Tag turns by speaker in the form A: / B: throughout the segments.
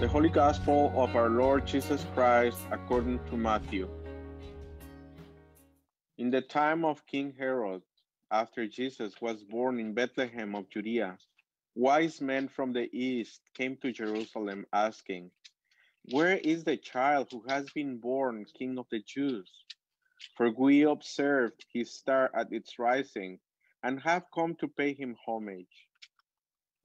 A: The Holy Gospel of our Lord Jesus Christ according to Matthew. In the time of King Herod, after Jesus was born in Bethlehem of Judea, wise men from the east came to Jerusalem asking, Where is the child who has been born King of the Jews? For we observed his star at its rising and have come to pay him homage.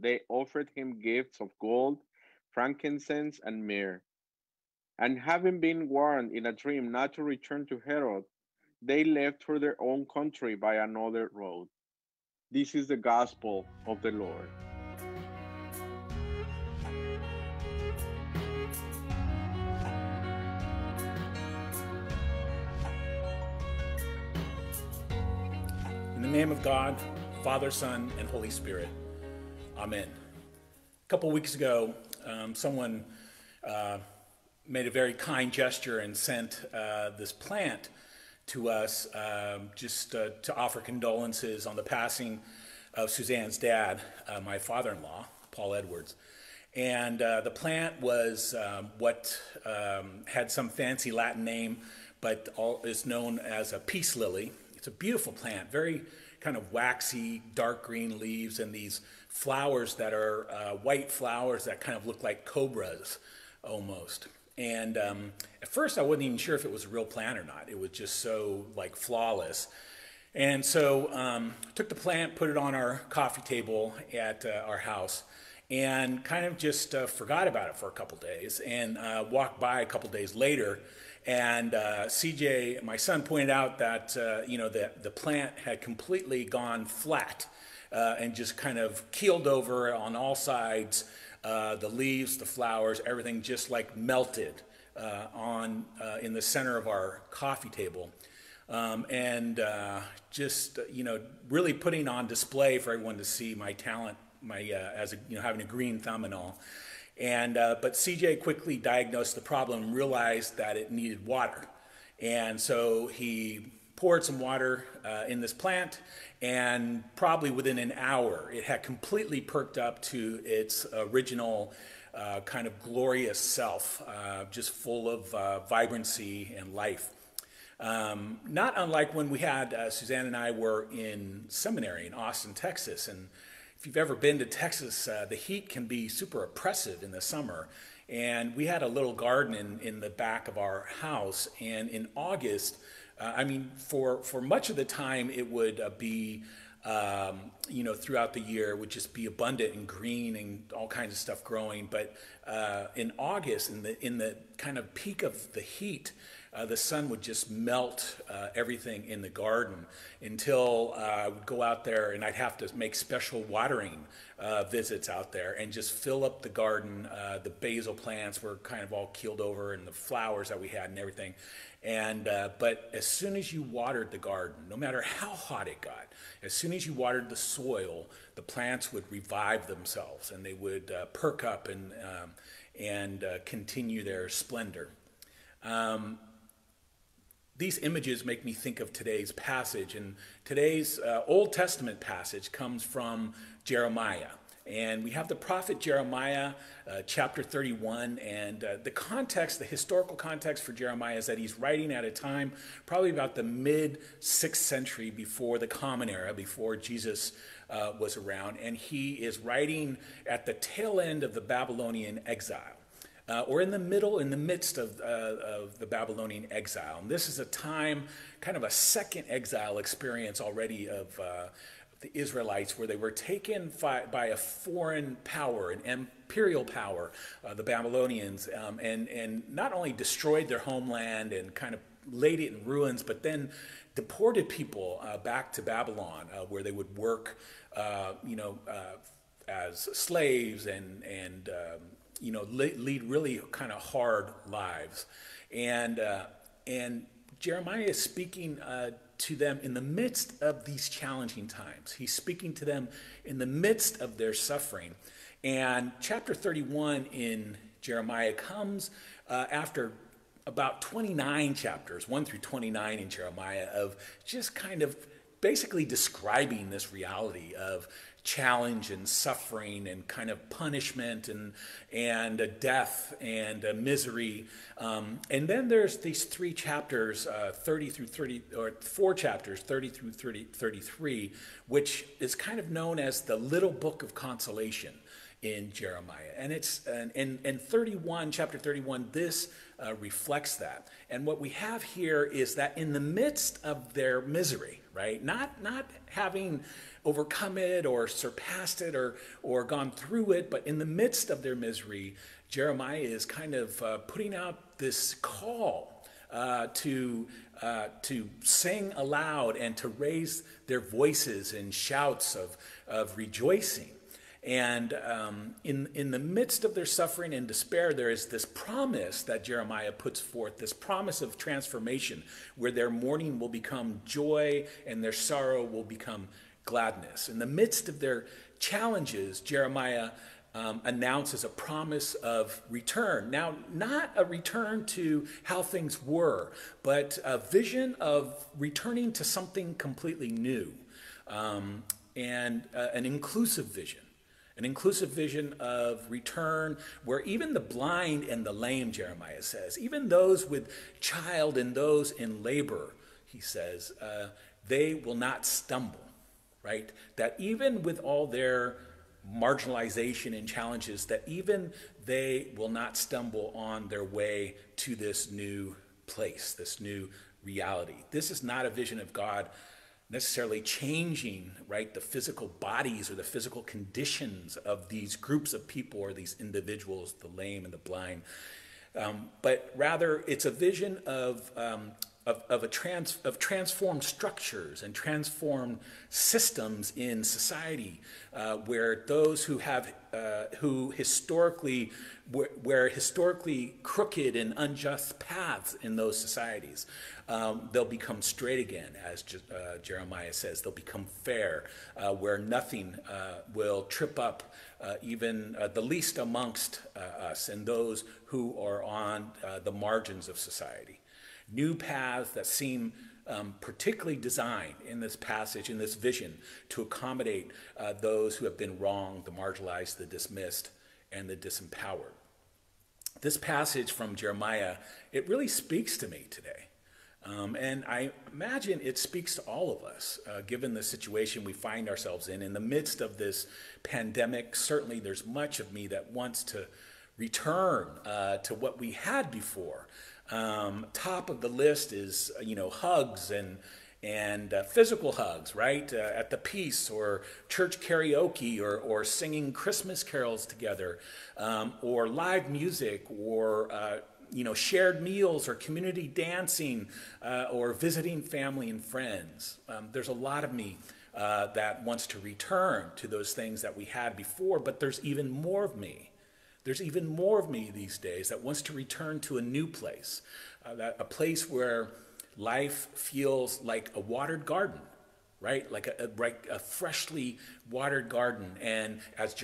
A: they offered him gifts of gold, frankincense, and myrrh. And having been warned in a dream not to return to Herod, they left for their own country by another road. This is the gospel of the Lord.
B: In the name of God, Father, Son, and Holy Spirit. Amen. A couple weeks ago, um, someone uh, made a very kind gesture and sent uh, this plant to us um, just uh, to offer condolences on the passing of Suzanne's dad, uh, my father in law, Paul Edwards. And uh, the plant was um, what um, had some fancy Latin name, but all, is known as a peace lily. It's a beautiful plant, very kind of waxy, dark green leaves, and these flowers that are uh, white flowers that kind of look like cobras almost. And um, at first, I wasn't even sure if it was a real plant or not. It was just so like flawless. And so um, took the plant, put it on our coffee table at uh, our house, and kind of just uh, forgot about it for a couple days. And uh, walked by a couple days later, and uh, CJ, my son, pointed out that uh, you know the the plant had completely gone flat uh, and just kind of keeled over on all sides. Uh, the leaves, the flowers, everything just like melted uh, on uh, in the center of our coffee table. Um, and just you know really putting on display for everyone to see my talent my as a, you know having a green thumb and all and uh, but CJ quickly diagnosed the problem and realized that it needed water and so he poured some water uh, in this plant, and probably within an hour, it had completely perked up to its original uh, kind of glorious self, uh, just full of uh, vibrancy and life. Um, not unlike when we had uh, Suzanne and I were in seminary in Austin, Texas, and if you've ever been to Texas, uh, the heat can be super oppressive in the summer. And we had a little garden in, in the back of our house, and in August, uh, I mean, for, for much of the time, it would uh, be, um, you know, throughout the year, would just be abundant and green and all kinds of stuff growing. But uh, in August, in the, in the kind of peak of the heat, uh, the sun would just melt uh, everything in the garden until uh, I would go out there and I'd have to make special watering uh, visits out there and just fill up the garden. Uh, the basil plants were kind of all keeled over and the flowers that we had and everything. And, uh, but as soon as you watered the garden, no matter how hot it got, as soon as you watered the soil, the plants would revive themselves and they would perk up and, um, and continue their splendor. Um, these images make me think of today's passage. And today's uh, Old Testament passage comes from Jeremiah. And we have the prophet Jeremiah, uh, chapter 31. And uh, the context, the historical context for Jeremiah is that he's writing at a time probably about the mid 6th century before the Common Era, before Jesus uh, was around. And he is writing at the tail end of the Babylonian exile. Uh, or in the middle, in the midst of, uh, of the Babylonian exile. And this is a time, kind of a second exile experience already of uh, the Israelites, where they were taken by, a foreign power, an imperial power, uh, the Babylonians, um, and, and not only destroyed their homeland and kind of laid it in ruins, but then deported people uh, back to Babylon, uh, where they would work, uh, you know, uh, as slaves and and um, you know lead really kind of hard lives, and uh, and Jeremiah is speaking to them in the midst of these challenging times. He's speaking to them in the midst of their suffering. And chapter 31 in Jeremiah comes uh, after about 29 chapters, 1 through 29 in Jeremiah, of just kind of basically describing this reality of challenge and suffering and kind of punishment and and death and misery. Um, and then there's these three chapters, uh, 30 through 30, or four chapters, 30 through 30, 33, which is kind of known as the little book of consolation in Jeremiah. And it's and, and, and 31, chapter 31, this uh, reflects that. And what we have here is that in the midst of their misery, right? Not not having overcome it or surpassed it or, or gone through it, but in the midst of their misery, Jeremiah is kind of uh, putting out this call uh, to, uh, to sing aloud and to raise their voices in shouts of, of rejoicing. And um, in, in the midst of their suffering and despair, there is this promise that Jeremiah puts forth this promise of transformation, where their mourning will become joy and their sorrow will become gladness. In the midst of their challenges, Jeremiah um, announces a promise of return. Now, not a return to how things were, but a vision of returning to something completely new um, and uh, an inclusive vision. An inclusive vision of return where even the blind and the lame, Jeremiah says, even those with child and those in labor, he says, uh, they will not stumble right? That even with all their marginalization and challenges, that even they will not stumble on their way to this new place, this new reality. This is not a vision of God necessarily changing right the physical bodies or the physical conditions of these groups of people or these individuals the lame and the blind. Um, but rather it's a vision of um, of, of, a trans, of transformed structures and transformed systems in society uh, where those who have uh, who historically where, where, historically crooked and unjust paths in those societies um, they'll become straight again as uh, jeremiah says. They'll become fair uh, where nothing uh, will trip up uh, even the least amongst us and those who are on the margins of society new paths that seem um, particularly designed in this passage, in this vision, to accommodate uh, those who have been wronged, the marginalized, the dismissed, and the disempowered. This passage from Jeremiah, it really speaks to me today. Um, and I imagine it speaks to all of us, uh, given the situation we find ourselves in. In the midst of this pandemic, certainly there's much of me that wants to return uh, to what we had before. Um, top of the list is you know hugs and and uh, physical hugs, right? Uh, at the peace or church karaoke or, or singing Christmas carols together um, or live music or, uh, you know, shared meals or community dancing uh, or visiting family and friends. Um, there's a lot of me uh, that wants to return to those things that we had before, but there's even more of me there's even more of me these days that wants to return to a new place, uh, that, a place where life feels like a watered garden, right? Like a, a, a freshly watered garden. And as,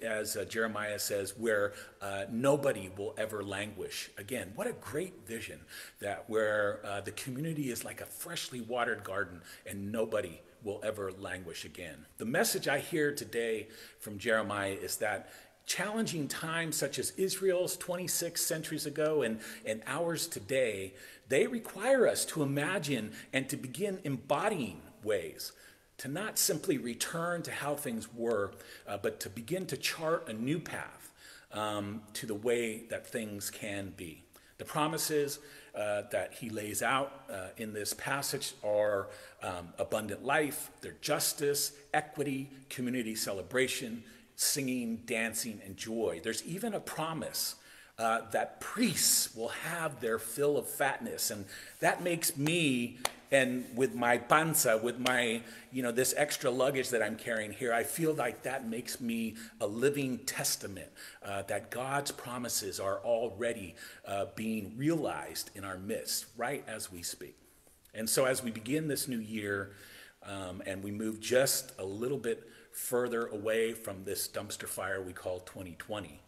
B: as uh, Jeremiah says, where uh, nobody will ever languish. Again, what a great vision that where uh, the community is like a freshly watered garden and nobody will ever languish again. The message I hear today from Jeremiah is that challenging times such as Israel's 26 centuries ago and, and ours today, they require us to imagine and to begin embodying ways to not simply return to how things were, uh, but to begin to chart a new path um, to the way that things can be. The promises uh, that he lays out uh, in this passage are um, abundant life, their justice, equity, community celebration, singing, dancing, and joy. There's even a promise uh, that priests will have their fill of fatness. And that makes me, and with my panza, with my, you know, this extra luggage that I'm carrying here, I feel like that makes me a living testament uh, that God's promises are already uh, being realized in our midst, right as we speak. And so as we begin this new year um, and we move just a little bit further away from this dumpster fire we call 2020,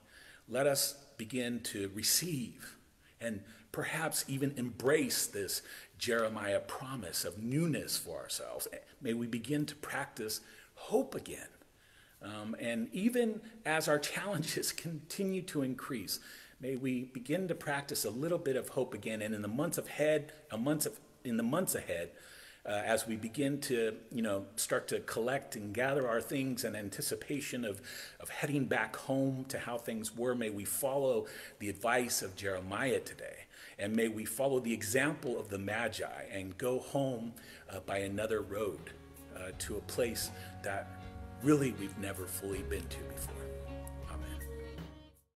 B: let us begin to receive and perhaps even embrace this Jeremiah promise of newness for ourselves. May we begin to practice hope again. Um, and even as our challenges continue to increase, may we begin to practice a little bit of hope again. And in the months ahead, months of, in the months ahead, uh, as we begin to, you know, start to collect and gather our things in anticipation of, of heading back home to how things were, may we follow the advice of Jeremiah today. And may we follow the example of the Magi and go home uh, by another road uh, to a place that really we've never fully been to before.